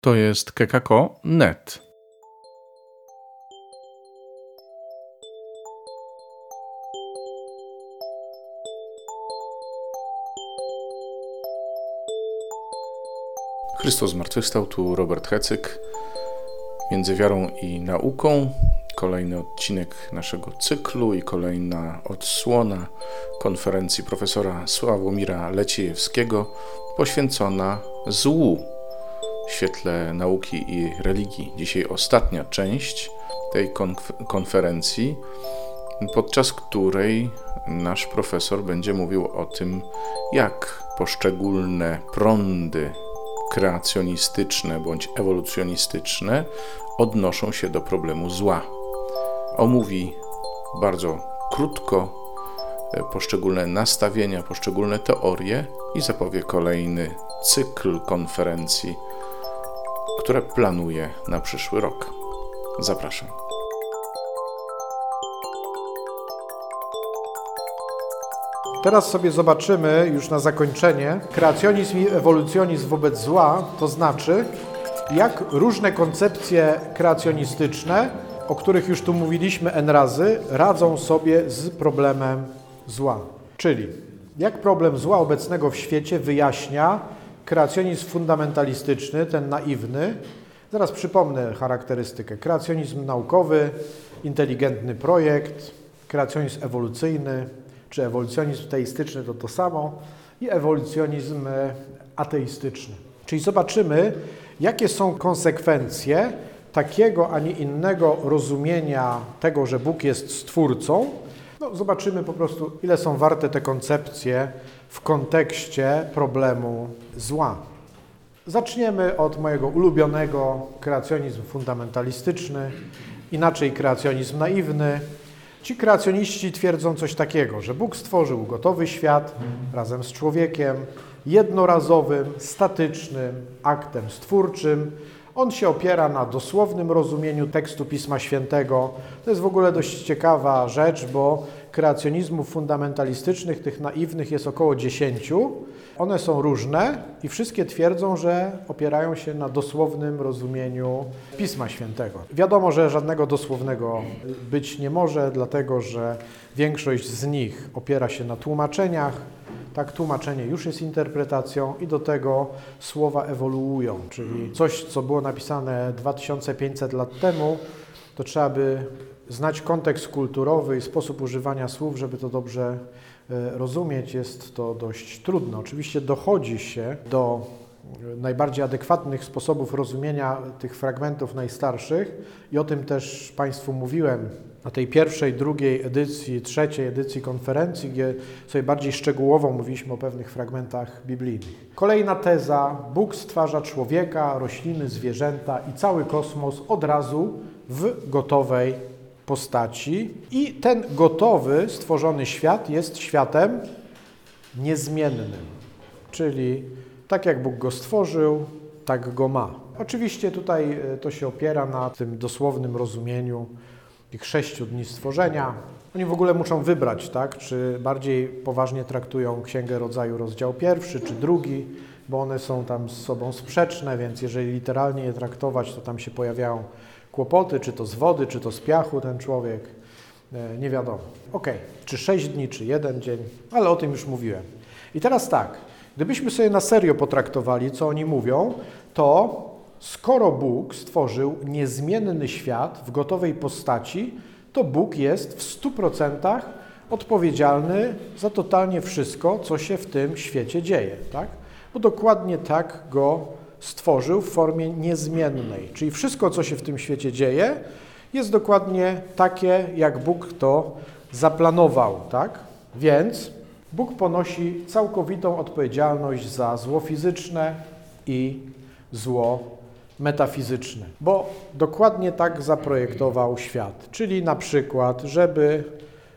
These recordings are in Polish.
To jest kekako.net. Chrystus zmartwychwstał, tu Robert Hecyk. Między wiarą i nauką kolejny odcinek naszego cyklu i kolejna odsłona konferencji profesora Sławomira Leciejewskiego poświęcona złu świetle nauki i religii. Dzisiaj ostatnia część tej konf- konferencji, podczas której nasz profesor będzie mówił o tym, jak poszczególne prądy kreacjonistyczne bądź ewolucjonistyczne odnoszą się do problemu zła. Omówi bardzo krótko poszczególne nastawienia, poszczególne teorie i zapowie kolejny cykl konferencji, które planuje na przyszły rok. Zapraszam. Teraz sobie zobaczymy już na zakończenie kreacjonizm i ewolucjonizm wobec zła, to znaczy jak różne koncepcje kreacjonistyczne, o których już tu mówiliśmy n razy, radzą sobie z problemem zła. Czyli jak problem zła obecnego w świecie wyjaśnia kreacjonizm fundamentalistyczny, ten naiwny. Zaraz przypomnę charakterystykę. Kreacjonizm naukowy, inteligentny projekt, kreacjonizm ewolucyjny, czy ewolucjonizm teistyczny to to samo i ewolucjonizm ateistyczny. Czyli zobaczymy, jakie są konsekwencje takiego, a nie innego rozumienia tego, że Bóg jest stwórcą. No, zobaczymy po prostu, ile są warte te koncepcje w kontekście problemu zła. Zaczniemy od mojego ulubionego kreacjonizm fundamentalistyczny, inaczej kreacjonizm naiwny. Ci kreacjoniści twierdzą coś takiego, że Bóg stworzył gotowy świat razem z człowiekiem, jednorazowym, statycznym aktem stwórczym. On się opiera na dosłownym rozumieniu tekstu Pisma Świętego. To jest w ogóle dość ciekawa rzecz, bo kreacjonizmów fundamentalistycznych, tych naiwnych jest około dziesięciu. One są różne i wszystkie twierdzą, że opierają się na dosłownym rozumieniu Pisma Świętego. Wiadomo, że żadnego dosłownego być nie może, dlatego że większość z nich opiera się na tłumaczeniach. Tak, tłumaczenie już jest interpretacją i do tego słowa ewoluują, czyli coś, co było napisane 2500 lat temu, to trzeba by znać kontekst kulturowy i sposób używania słów, żeby to dobrze rozumieć, jest to dość trudne. Oczywiście dochodzi się do najbardziej adekwatnych sposobów rozumienia tych fragmentów najstarszych i o tym też Państwu mówiłem na tej pierwszej, drugiej edycji, trzeciej edycji konferencji, gdzie sobie bardziej szczegółowo mówiliśmy o pewnych fragmentach biblijnych. Kolejna teza: Bóg stwarza człowieka, rośliny, zwierzęta i cały kosmos od razu w gotowej postaci i ten gotowy, stworzony świat jest światem niezmiennym, czyli tak jak Bóg go stworzył, tak go ma. Oczywiście tutaj to się opiera na tym dosłownym rozumieniu tych sześciu dni stworzenia. Oni w ogóle muszą wybrać, tak, czy bardziej poważnie traktują Księgę Rodzaju rozdział pierwszy, czy drugi, bo one są tam z sobą sprzeczne, więc jeżeli literalnie je traktować, to tam się pojawiają kłopoty, czy to z wody, czy to z piachu ten człowiek, nie wiadomo. Ok, czy sześć dni, czy jeden dzień, ale o tym już mówiłem. I teraz tak, gdybyśmy sobie na serio potraktowali, co oni mówią, to skoro Bóg stworzył niezmienny świat w gotowej postaci, to Bóg jest w 100% odpowiedzialny za totalnie wszystko, co się w tym świecie dzieje, tak? Bo dokładnie tak go stworzył w formie niezmiennej. Czyli wszystko, co się w tym świecie dzieje, jest dokładnie takie, jak Bóg to zaplanował, tak? Więc Bóg ponosi całkowitą odpowiedzialność za zło fizyczne i zło metafizyczne, bo dokładnie tak zaprojektował świat. Czyli na przykład, żeby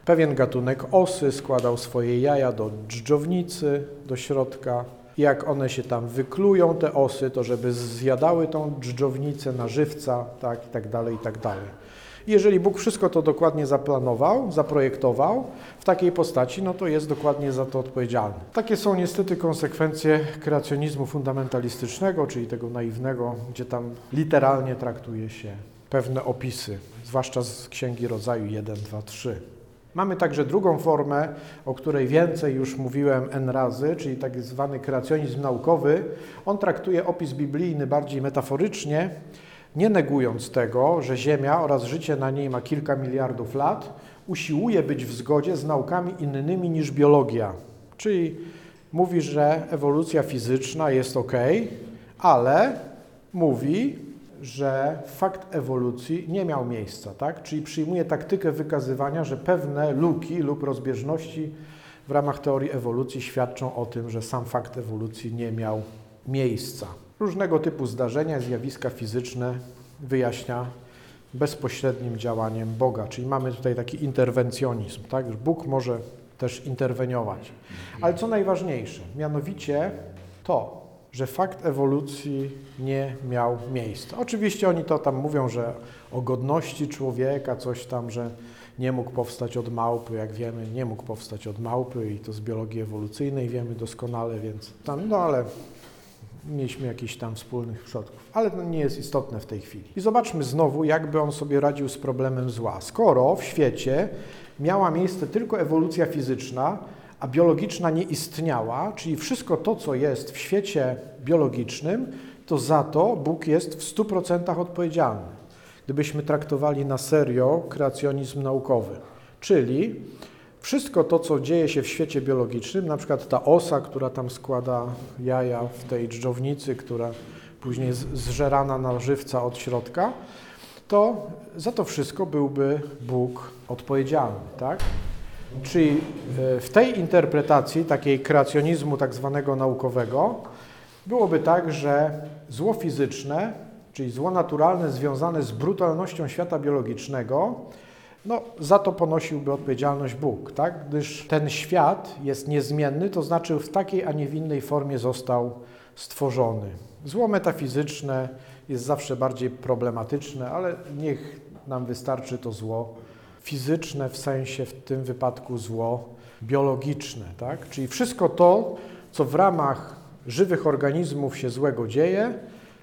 pewien gatunek osy składał swoje jaja do dżdżownicy, do środka, jak one się tam wyklują, te osy, to żeby zjadały tą dżdżownicę na żywca, tak, i tak dalej, i tak dalej. Jeżeli Bóg wszystko to dokładnie zaplanował, zaprojektował w takiej postaci, no to jest dokładnie za to odpowiedzialny. Takie są niestety konsekwencje kreacjonizmu fundamentalistycznego, czyli tego naiwnego, gdzie tam literalnie traktuje się pewne opisy, zwłaszcza z Księgi Rodzaju 1, 2, 3. Mamy także drugą formę, o której więcej już mówiłem n razy, czyli tak zwany kreacjonizm naukowy. On traktuje opis biblijny bardziej metaforycznie, nie negując tego, że Ziemia oraz życie na niej ma kilka miliardów lat, usiłuje być w zgodzie z naukami innymi niż biologia. Czyli mówi, że ewolucja fizyczna jest ok, ale mówi, że fakt ewolucji nie miał miejsca, tak? Czyli przyjmuje taktykę wykazywania, że pewne luki lub rozbieżności w ramach teorii ewolucji świadczą o tym, że sam fakt ewolucji nie miał miejsca. Różnego typu zdarzenia, zjawiska fizyczne wyjaśnia bezpośrednim działaniem Boga, czyli mamy tutaj taki interwencjonizm, tak? Bóg może też interweniować. Ale co najważniejsze, mianowicie to, że fakt ewolucji nie miał miejsca. Oczywiście oni to tam mówią, że o godności człowieka, coś tam, że nie mógł powstać od małpy, jak wiemy, nie mógł powstać od małpy i to z biologii ewolucyjnej wiemy doskonale, więc tam, no ale mieliśmy jakiś tam wspólnych przodków. Ale to nie jest istotne w tej chwili. I zobaczmy znowu, jakby on sobie radził z problemem zła. Skoro w świecie miała miejsce tylko ewolucja fizyczna, a biologiczna nie istniała, czyli wszystko to, co jest w świecie biologicznym, to za to Bóg jest w 100% odpowiedzialny. Gdybyśmy traktowali na serio kreacjonizm naukowy. Czyli wszystko to, co dzieje się w świecie biologicznym, na przykład ta osa, która tam składa jaja w tej dżdżownicy, która później jest zżerana na żywca od środka, to za to wszystko byłby Bóg odpowiedzialny, tak? Czyli e, w tej interpretacji takiej kreacjonizmu tak zwanego naukowego byłoby tak, że zło fizyczne, czyli zło naturalne związane z brutalnością świata biologicznego, no, za to ponosiłby odpowiedzialność Bóg, tak? gdyż ten świat jest niezmienny, to znaczy w takiej, a nie w innej formie został stworzony. Zło metafizyczne jest zawsze bardziej problematyczne, ale niech nam wystarczy to zło fizyczne, w sensie w tym wypadku zło biologiczne. Tak? Czyli wszystko to, co w ramach żywych organizmów się złego dzieje,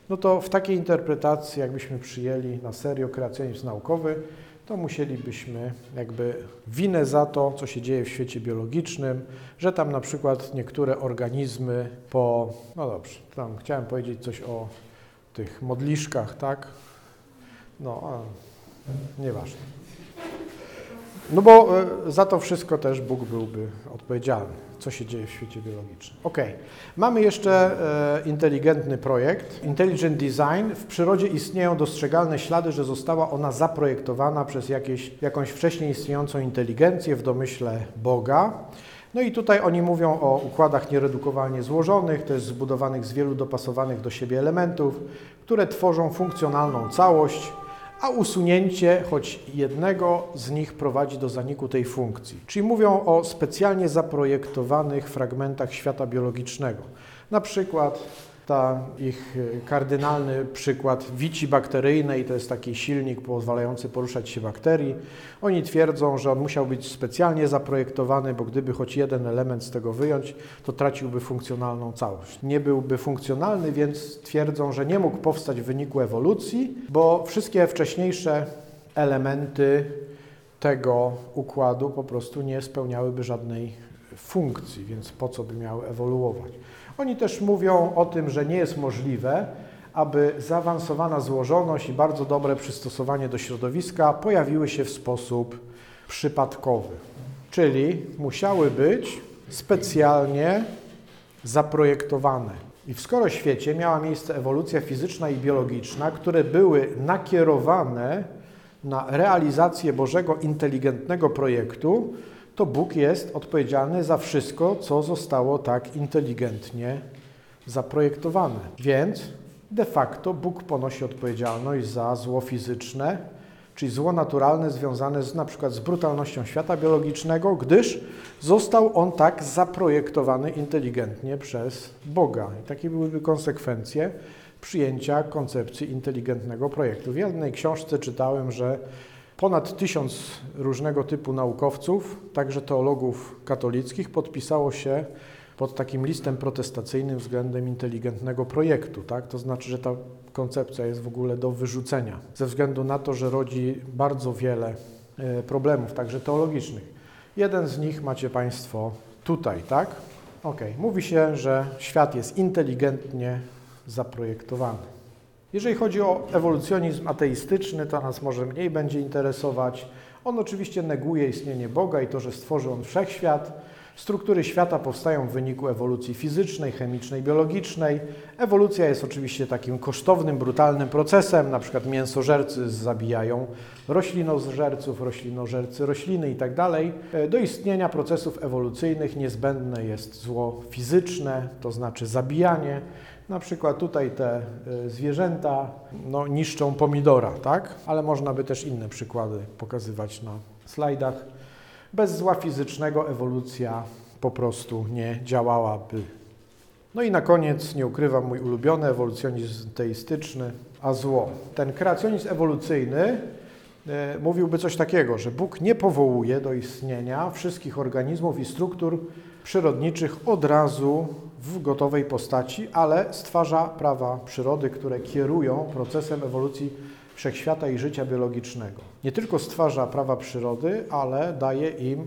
no to w takiej interpretacji, jakbyśmy przyjęli na serio kreacjonizm naukowy, to musielibyśmy jakby winę za to, co się dzieje w świecie biologicznym, że tam na przykład niektóre organizmy po, no dobrze, tam chciałem powiedzieć coś o tych modliszkach, tak? No, nieważne. No bo e, za to wszystko też Bóg byłby odpowiedzialny, co się dzieje w świecie biologicznym. Ok, mamy jeszcze e, inteligentny projekt. Intelligent Design. W przyrodzie istnieją dostrzegalne ślady, że została ona zaprojektowana przez jakieś, jakąś wcześniej istniejącą inteligencję w domyśle Boga. No i tutaj oni mówią o układach nieredukowalnie złożonych, to jest zbudowanych z wielu dopasowanych do siebie elementów, które tworzą funkcjonalną całość, a usunięcie choć jednego z nich prowadzi do zaniku tej funkcji. Czyli mówią o specjalnie zaprojektowanych fragmentach świata biologicznego. Na przykład ta ich e, kardynalny przykład wici bakteryjnej, to jest taki silnik pozwalający poruszać się bakterii. Oni twierdzą, że on musiał być specjalnie zaprojektowany, bo gdyby choć jeden element z tego wyjąć, to traciłby funkcjonalną całość. Nie byłby funkcjonalny, więc twierdzą, że nie mógł powstać w wyniku ewolucji, bo wszystkie wcześniejsze elementy tego układu po prostu nie spełniałyby żadnej funkcji, więc po co by miały ewoluować. Oni też mówią o tym, że nie jest możliwe, aby zaawansowana złożoność i bardzo dobre przystosowanie do środowiska pojawiły się w sposób przypadkowy. Czyli musiały być specjalnie zaprojektowane. I w skoro świecie miała miejsce ewolucja fizyczna i biologiczna, które były nakierowane na realizację Bożego inteligentnego projektu, to Bóg jest odpowiedzialny za wszystko, co zostało tak inteligentnie zaprojektowane. Więc de facto Bóg ponosi odpowiedzialność za zło fizyczne, czyli zło naturalne związane z, na przykład z brutalnością świata biologicznego, gdyż został on tak zaprojektowany inteligentnie przez Boga. I takie byłyby konsekwencje przyjęcia koncepcji inteligentnego projektu. W jednej książce czytałem, że Ponad tysiąc różnego typu naukowców, także teologów katolickich, podpisało się pod takim listem protestacyjnym względem inteligentnego projektu. Tak? To znaczy, że ta koncepcja jest w ogóle do wyrzucenia, ze względu na to, że rodzi bardzo wiele e, problemów, także teologicznych. Jeden z nich macie Państwo tutaj, tak? Ok, mówi się, że świat jest inteligentnie zaprojektowany. Jeżeli chodzi o ewolucjonizm ateistyczny, to nas może mniej będzie interesować. On oczywiście neguje istnienie Boga i to, że stworzył on wszechświat. Struktury świata powstają w wyniku ewolucji fizycznej, chemicznej, biologicznej. Ewolucja jest oczywiście takim kosztownym, brutalnym procesem. Na przykład mięsożercy zabijają roślinożerców, roślinożercy rośliny itd. Tak Do istnienia procesów ewolucyjnych niezbędne jest zło fizyczne, to znaczy zabijanie. Na przykład tutaj te y, zwierzęta no, niszczą pomidora, tak? Ale można by też inne przykłady pokazywać na slajdach. Bez zła fizycznego ewolucja po prostu nie działałaby. No i na koniec, nie ukrywam, mój ulubiony ewolucjonizm teistyczny, a zło. Ten kreacjonizm ewolucyjny e, mówiłby coś takiego, że Bóg nie powołuje do istnienia wszystkich organizmów i struktur przyrodniczych od razu w gotowej postaci, ale stwarza prawa przyrody, które kierują procesem ewolucji wszechświata i życia biologicznego. Nie tylko stwarza prawa przyrody, ale daje im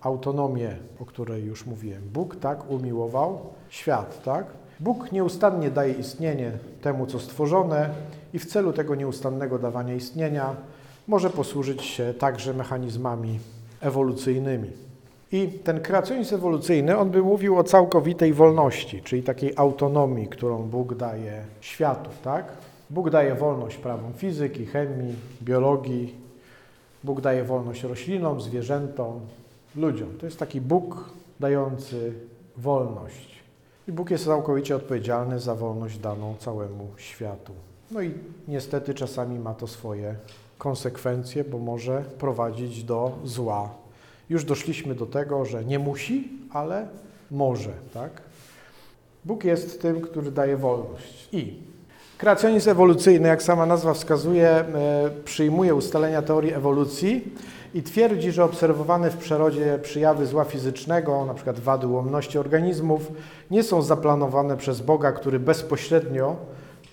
autonomię, o której już mówiłem. Bóg tak umiłował świat, tak? Bóg nieustannie daje istnienie temu, co stworzone i w celu tego nieustannego dawania istnienia może posłużyć się także mechanizmami ewolucyjnymi. I ten kreacjonizm ewolucyjny, on by mówił o całkowitej wolności, czyli takiej autonomii, którą Bóg daje światu, tak? Bóg daje wolność prawom fizyki, chemii, biologii. Bóg daje wolność roślinom, zwierzętom, ludziom. To jest taki Bóg dający wolność. I Bóg jest całkowicie odpowiedzialny za wolność daną całemu światu. No i niestety czasami ma to swoje konsekwencje, bo może prowadzić do zła. Już doszliśmy do tego, że nie musi, ale może, tak? Bóg jest tym, który daje wolność. I Kreacjonizm ewolucyjny, jak sama nazwa wskazuje, e, przyjmuje ustalenia teorii ewolucji i twierdzi, że obserwowane w przyrodzie przyjawy zła fizycznego, np. wady ułomności organizmów, nie są zaplanowane przez Boga, który bezpośrednio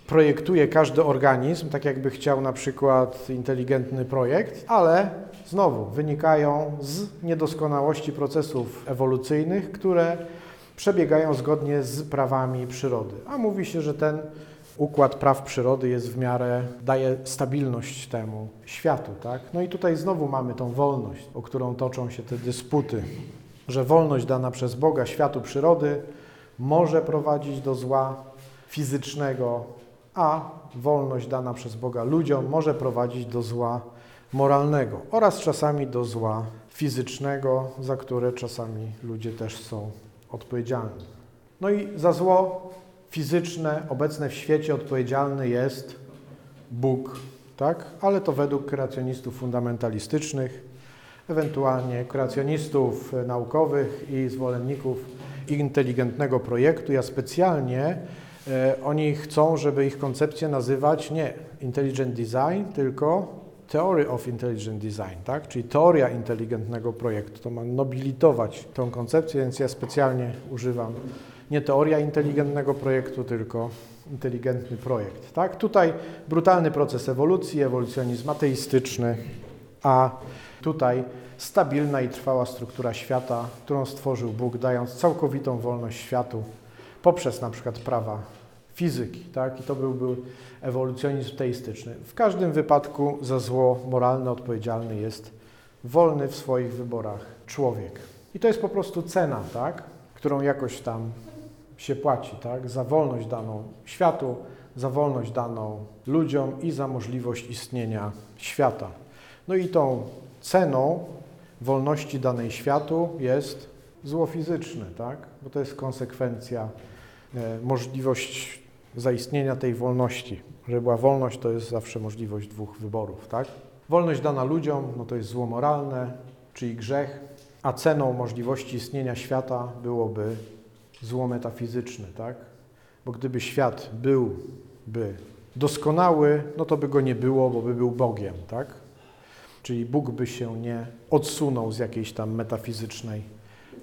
projektuje każdy organizm, tak jakby chciał na przykład inteligentny projekt, ale znowu wynikają z niedoskonałości procesów ewolucyjnych, które przebiegają zgodnie z prawami przyrody. A mówi się, że ten układ praw przyrody jest w miarę, daje stabilność temu światu, tak? No i tutaj znowu mamy tą wolność, o którą toczą się te dysputy, że wolność dana przez Boga światu przyrody może prowadzić do zła fizycznego, a wolność dana przez Boga ludziom może prowadzić do zła moralnego oraz czasami do zła fizycznego, za które czasami ludzie też są odpowiedzialni. No i za zło fizyczne obecne w świecie odpowiedzialny jest Bóg, tak? ale to według kreacjonistów fundamentalistycznych, ewentualnie kreacjonistów naukowych i zwolenników inteligentnego projektu. Ja specjalnie oni chcą, żeby ich koncepcję nazywać nie intelligent design, tylko Theory of Intelligent Design, tak? czyli teoria inteligentnego projektu. To ma nobilitować tą koncepcję, więc ja specjalnie używam nie teoria inteligentnego projektu, tylko inteligentny projekt. Tak? Tutaj brutalny proces ewolucji, ewolucjonizm ateistyczny, a tutaj stabilna i trwała struktura świata, którą stworzył Bóg, dając całkowitą wolność światu poprzez na przykład prawa fizyki. Tak? I to byłby ewolucjonizm teistyczny. W każdym wypadku za zło moralne odpowiedzialny jest wolny w swoich wyborach człowiek. I to jest po prostu cena, tak? którą jakoś tam się płaci, tak? Za wolność daną światu, za wolność daną ludziom i za możliwość istnienia świata. No i tą ceną wolności danej światu jest zło fizyczne, tak? Bo to jest konsekwencja, możliwość zaistnienia tej wolności. Żeby była wolność, to jest zawsze możliwość dwóch wyborów, tak? Wolność dana ludziom, no to jest zło moralne, czyli grzech, a ceną możliwości istnienia świata byłoby zło metafizyczne, tak? Bo gdyby świat byłby doskonały, no to by go nie było, bo by był Bogiem, tak? Czyli Bóg by się nie odsunął z jakiejś tam metafizycznej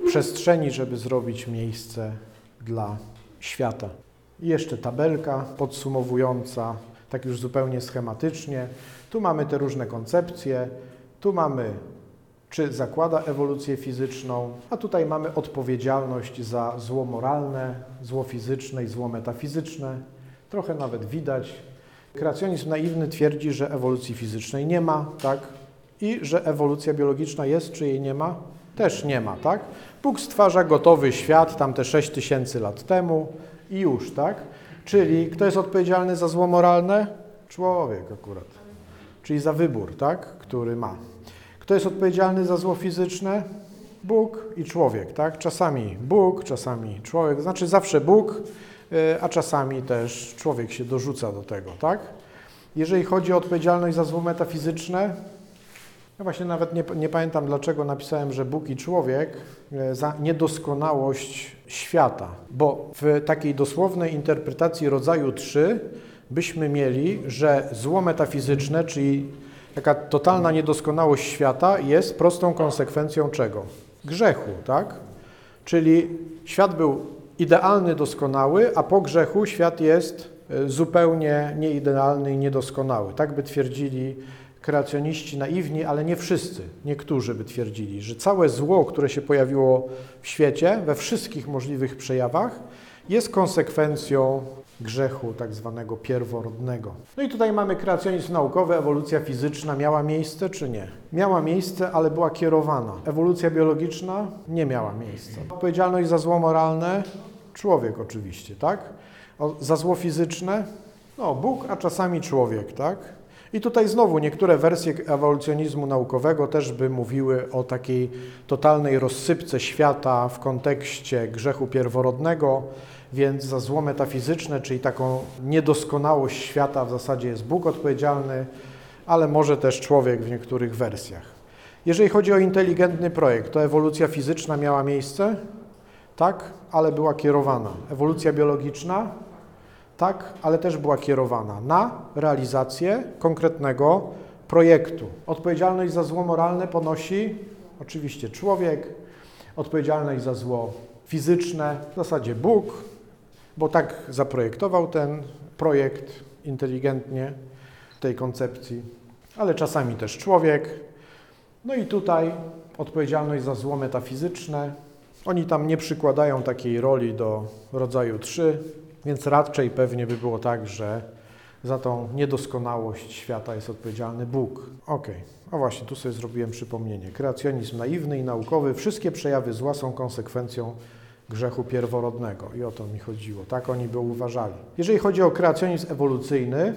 przestrzeni, żeby zrobić miejsce dla świata. I jeszcze tabelka podsumowująca, tak już zupełnie schematycznie. Tu mamy te różne koncepcje, tu mamy czy zakłada ewolucję fizyczną, a tutaj mamy odpowiedzialność za zło moralne, zło fizyczne i zło metafizyczne. Trochę nawet widać. Kreacjonizm naiwny twierdzi, że ewolucji fizycznej nie ma, tak? I że ewolucja biologiczna jest, czy jej nie ma? Też nie ma, tak? Bóg stwarza gotowy świat tam te 6 tysięcy lat temu i już, tak? Czyli kto jest odpowiedzialny za zło moralne? Człowiek akurat. Czyli za wybór, tak? Który ma. Kto jest odpowiedzialny za zło fizyczne? Bóg i człowiek, tak? Czasami Bóg, czasami człowiek, znaczy zawsze Bóg, y, a czasami też człowiek się dorzuca do tego, tak? Jeżeli chodzi o odpowiedzialność za zło metafizyczne, ja właśnie nawet nie, nie pamiętam, dlaczego napisałem, że Bóg i człowiek y, za niedoskonałość świata, bo w takiej dosłownej interpretacji rodzaju 3 byśmy mieli, że zło metafizyczne, czyli taka totalna niedoskonałość świata jest prostą konsekwencją czego? Grzechu, tak? Czyli świat był idealny, doskonały, a po grzechu świat jest e, zupełnie nieidealny i niedoskonały. Tak by twierdzili kreacjoniści naiwni, ale nie wszyscy. Niektórzy by twierdzili, że całe zło, które się pojawiło w świecie, we wszystkich możliwych przejawach, jest konsekwencją grzechu tak zwanego pierworodnego. No i tutaj mamy kreacjonizm naukowy, ewolucja fizyczna miała miejsce czy nie? Miała miejsce, ale była kierowana. Ewolucja biologiczna nie miała miejsca. Odpowiedzialność za zło moralne? Człowiek oczywiście, tak? O, za zło fizyczne? No, Bóg, a czasami człowiek, tak? I tutaj znowu niektóre wersje ewolucjonizmu naukowego też by mówiły o takiej totalnej rozsypce świata w kontekście grzechu pierworodnego, więc za zło metafizyczne, czyli taką niedoskonałość świata w zasadzie jest Bóg odpowiedzialny, ale może też człowiek w niektórych wersjach. Jeżeli chodzi o inteligentny projekt, to ewolucja fizyczna miała miejsce? Tak, ale była kierowana. Ewolucja biologiczna? Tak, ale też była kierowana na realizację konkretnego projektu. Odpowiedzialność za zło moralne ponosi oczywiście człowiek, odpowiedzialność za zło fizyczne, w zasadzie Bóg, bo tak zaprojektował ten projekt inteligentnie tej koncepcji, ale czasami też człowiek. No i tutaj odpowiedzialność za zło metafizyczne. Oni tam nie przykładają takiej roli do rodzaju 3, więc raczej pewnie by było tak, że za tą niedoskonałość świata jest odpowiedzialny Bóg. Ok, a właśnie tu sobie zrobiłem przypomnienie. Kreacjonizm naiwny i naukowy, wszystkie przejawy zła są konsekwencją grzechu pierworodnego. I o to mi chodziło. Tak oni by uważali. Jeżeli chodzi o kreacjonizm ewolucyjny,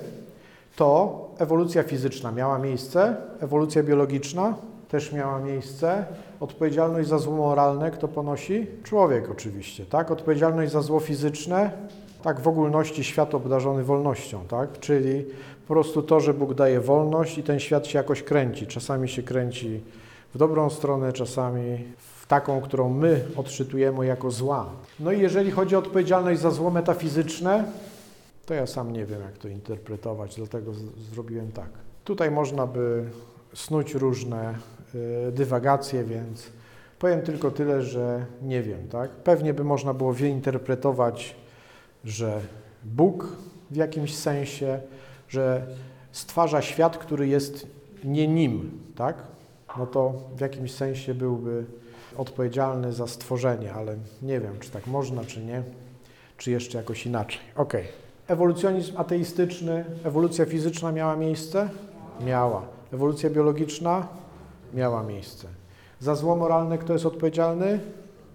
to ewolucja fizyczna miała miejsce, ewolucja biologiczna też miała miejsce. Odpowiedzialność za zło moralne kto ponosi? Człowiek oczywiście, tak? Odpowiedzialność za zło fizyczne, tak w ogólności świat obdarzony wolnością, tak? Czyli po prostu to, że Bóg daje wolność i ten świat się jakoś kręci. Czasami się kręci w dobrą stronę, czasami w taką, którą my odczytujemy jako zła. No i jeżeli chodzi o odpowiedzialność za zło metafizyczne, to ja sam nie wiem, jak to interpretować, dlatego zrobiłem tak. Tutaj można by snuć różne y, dywagacje, więc powiem tylko tyle, że nie wiem, tak? Pewnie by można było wyinterpretować, że Bóg w jakimś sensie, że stwarza świat, który jest nie nim, tak? No to w jakimś sensie byłby odpowiedzialny za stworzenie, ale nie wiem, czy tak można, czy nie, czy jeszcze jakoś inaczej. Ok. Ewolucjonizm ateistyczny, ewolucja fizyczna miała miejsce? Miała. Ewolucja biologiczna? Miała miejsce. Za zło moralne kto jest odpowiedzialny?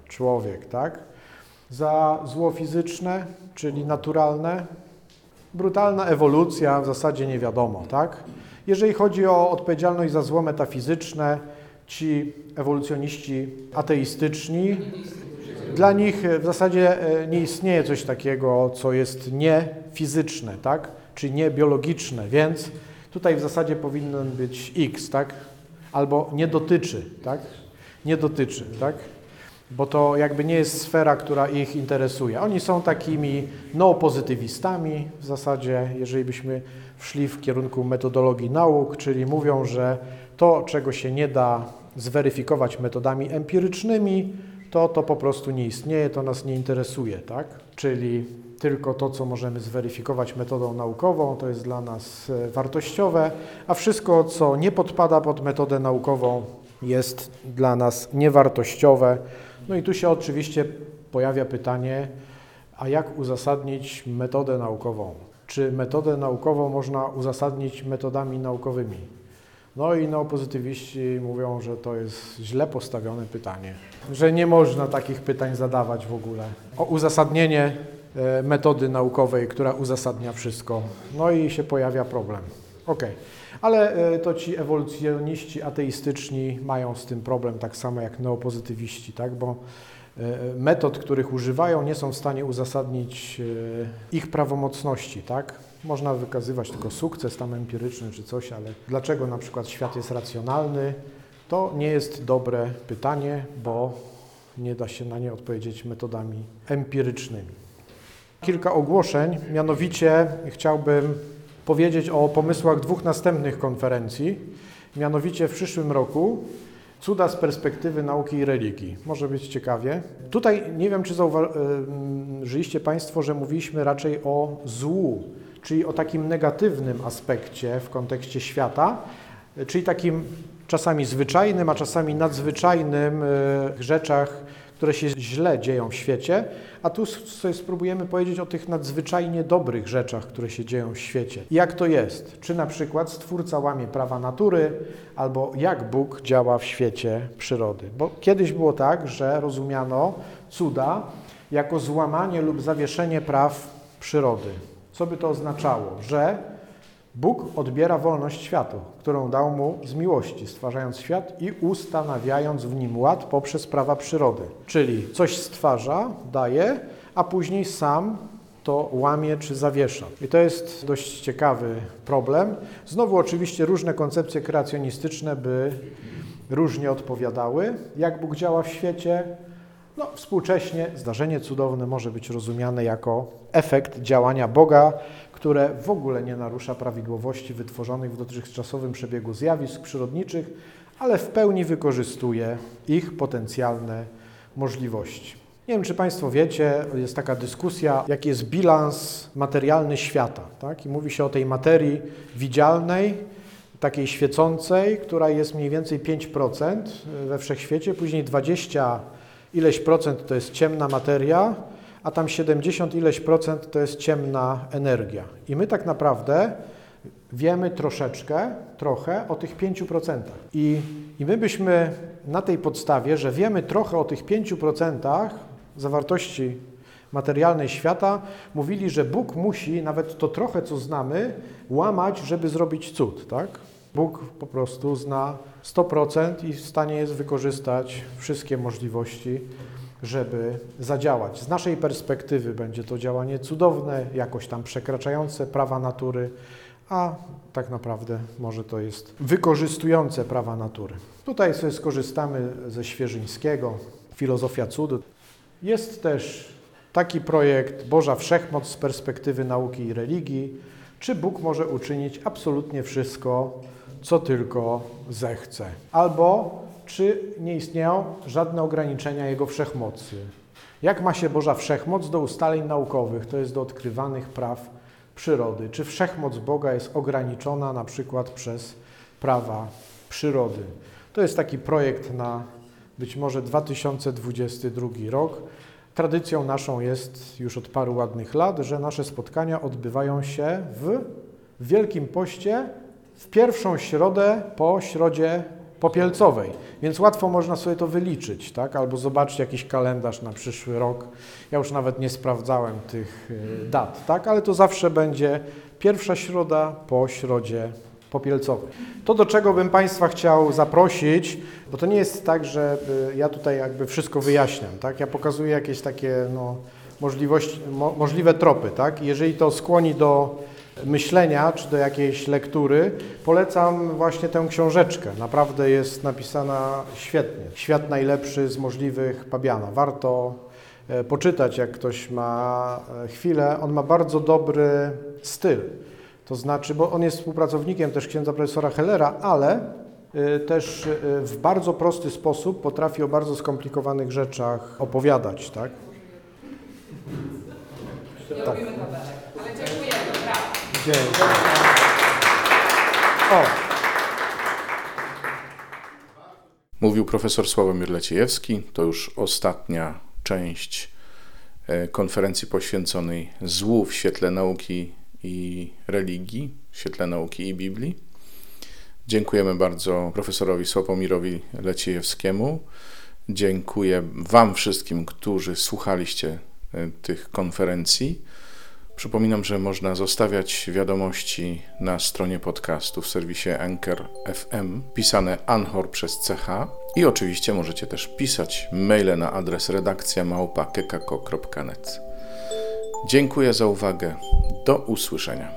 Człowiek, tak? Za zło fizyczne, czyli naturalne? Brutalna ewolucja, w zasadzie nie wiadomo, tak? Jeżeli chodzi o odpowiedzialność za zło metafizyczne, ci ewolucjoniści ateistyczni, dla nich w zasadzie e, nie istnieje coś takiego, co jest niefizyczne, tak? Czyli niebiologiczne, więc tutaj w zasadzie powinien być X, tak? Albo nie dotyczy, tak? Nie dotyczy, tak? Bo to jakby nie jest sfera, która ich interesuje. Oni są takimi neopozytywistami w zasadzie, jeżeli byśmy szli w kierunku metodologii nauk, czyli mówią, że to, czego się nie da zweryfikować metodami empirycznymi, to to po prostu nie istnieje, to nas nie interesuje, tak? Czyli tylko to, co możemy zweryfikować metodą naukową, to jest dla nas e, wartościowe, a wszystko, co nie podpada pod metodę naukową, jest dla nas niewartościowe. No i tu się oczywiście pojawia pytanie, a jak uzasadnić metodę naukową? Czy metodę naukową można uzasadnić metodami naukowymi? No i neopozytywiści mówią, że to jest źle postawione pytanie, że nie można takich pytań zadawać w ogóle. O uzasadnienie e, metody naukowej, która uzasadnia wszystko. No i się pojawia problem. Ok, ale e, to ci ewolucjoniści ateistyczni mają z tym problem tak samo jak neopozytywiści, tak? bo e, metod, których używają, nie są w stanie uzasadnić ich prawomocności, tak? Można wykazywać tylko sukces tam empiryczny czy coś, ale dlaczego na przykład świat jest racjonalny, to nie jest dobre pytanie, bo nie da się na nie odpowiedzieć metodami empirycznymi. Kilka ogłoszeń, mianowicie chciałbym powiedzieć o pomysłach dwóch następnych konferencji, mianowicie w przyszłym roku Cuda z perspektywy nauki i religii. Może być ciekawie. Tutaj nie wiem, czy zauważyliście Państwo, że mówiliśmy raczej o złu czyli o takim negatywnym aspekcie w kontekście świata, czyli takim czasami zwyczajnym, a czasami nadzwyczajnym e, rzeczach, które się źle dzieją w świecie, a tu sobie spróbujemy powiedzieć o tych nadzwyczajnie dobrych rzeczach, które się dzieją w świecie. Jak to jest? Czy na przykład Stwórca łamie prawa natury, albo jak Bóg działa w świecie przyrody? Bo kiedyś było tak, że rozumiano cuda jako złamanie lub zawieszenie praw przyrody. Co by to oznaczało? Że Bóg odbiera wolność światu, którą dał mu z miłości, stwarzając świat i ustanawiając w nim ład poprzez prawa przyrody. Czyli coś stwarza, daje, a później sam to łamie czy zawiesza. I to jest dość ciekawy problem. Znowu oczywiście różne koncepcje kreacjonistyczne by różnie odpowiadały, jak Bóg działa w świecie, no, współcześnie zdarzenie cudowne może być rozumiane jako efekt działania Boga, które w ogóle nie narusza prawidłowości wytworzonych w dotychczasowym przebiegu zjawisk przyrodniczych, ale w pełni wykorzystuje ich potencjalne możliwości. Nie wiem, czy Państwo wiecie, jest taka dyskusja, jaki jest bilans materialny świata. Tak? I mówi się o tej materii widzialnej, takiej świecącej, która jest mniej więcej 5% we wszechświecie, później 20% ileś procent to jest ciemna materia, a tam 70 ileś procent to jest ciemna energia. I my tak naprawdę wiemy troszeczkę, trochę o tych 5%. I, I my byśmy na tej podstawie, że wiemy trochę o tych 5% zawartości materialnej świata, mówili, że Bóg musi nawet to trochę, co znamy, łamać, żeby zrobić cud, tak? Bóg po prostu zna 100% i w stanie jest wykorzystać wszystkie możliwości, żeby zadziałać. Z naszej perspektywy będzie to działanie cudowne, jakoś tam przekraczające prawa natury, a tak naprawdę może to jest wykorzystujące prawa natury. Tutaj sobie skorzystamy ze Świeżyńskiego, Filozofia Cudu. Jest też taki projekt Boża Wszechmoc z perspektywy nauki i religii, czy Bóg może uczynić absolutnie wszystko, co tylko zechce. Albo czy nie istnieją żadne ograniczenia Jego wszechmocy. Jak ma się Boża wszechmoc do ustaleń naukowych, to jest do odkrywanych praw przyrody? Czy wszechmoc Boga jest ograniczona na przykład przez prawa przyrody? To jest taki projekt na być może 2022 rok. Tradycją naszą jest już od paru ładnych lat, że nasze spotkania odbywają się w Wielkim Poście w pierwszą środę po środzie popielcowej, więc łatwo można sobie to wyliczyć, tak? albo zobaczyć jakiś kalendarz na przyszły rok. Ja już nawet nie sprawdzałem tych y, dat, tak? ale to zawsze będzie pierwsza środa po środzie popielcowej. To, do czego bym Państwa chciał zaprosić, bo to nie jest tak, że y, ja tutaj jakby wszystko wyjaśniam, tak? ja pokazuję jakieś takie no, możliwości, mo, możliwe tropy. Tak? Jeżeli to skłoni do myślenia czy do jakiejś lektury, polecam właśnie tę książeczkę. Naprawdę jest napisana świetnie. Świat najlepszy z możliwych Pabiana. Warto e, poczytać, jak ktoś ma e, chwilę. On ma bardzo dobry styl. To znaczy, bo on jest współpracownikiem też księdza profesora Hellera, ale y, też w bardzo prosty sposób potrafi o bardzo skomplikowanych rzeczach opowiadać, tak? Nie robimy tabelek, ale dziękujemy, brawo. Dzięki. O, Mówił profesor Sławomir Leciejewski. To już ostatnia część e, konferencji poświęconej złu w świetle nauki i religii, w świetle nauki i Biblii. Dziękujemy bardzo profesorowi Sławomirowi Leciejewskiemu. Dziękuję Wam wszystkim, którzy słuchaliście e, tych konferencji. Przypominam, że można zostawiać wiadomości na stronie podcastu w serwisie Anchor FM, pisane Anchor przez CH i oczywiście możecie też pisać maile na adres redakcja małpa.kekako.net. Dziękuję za uwagę. Do usłyszenia.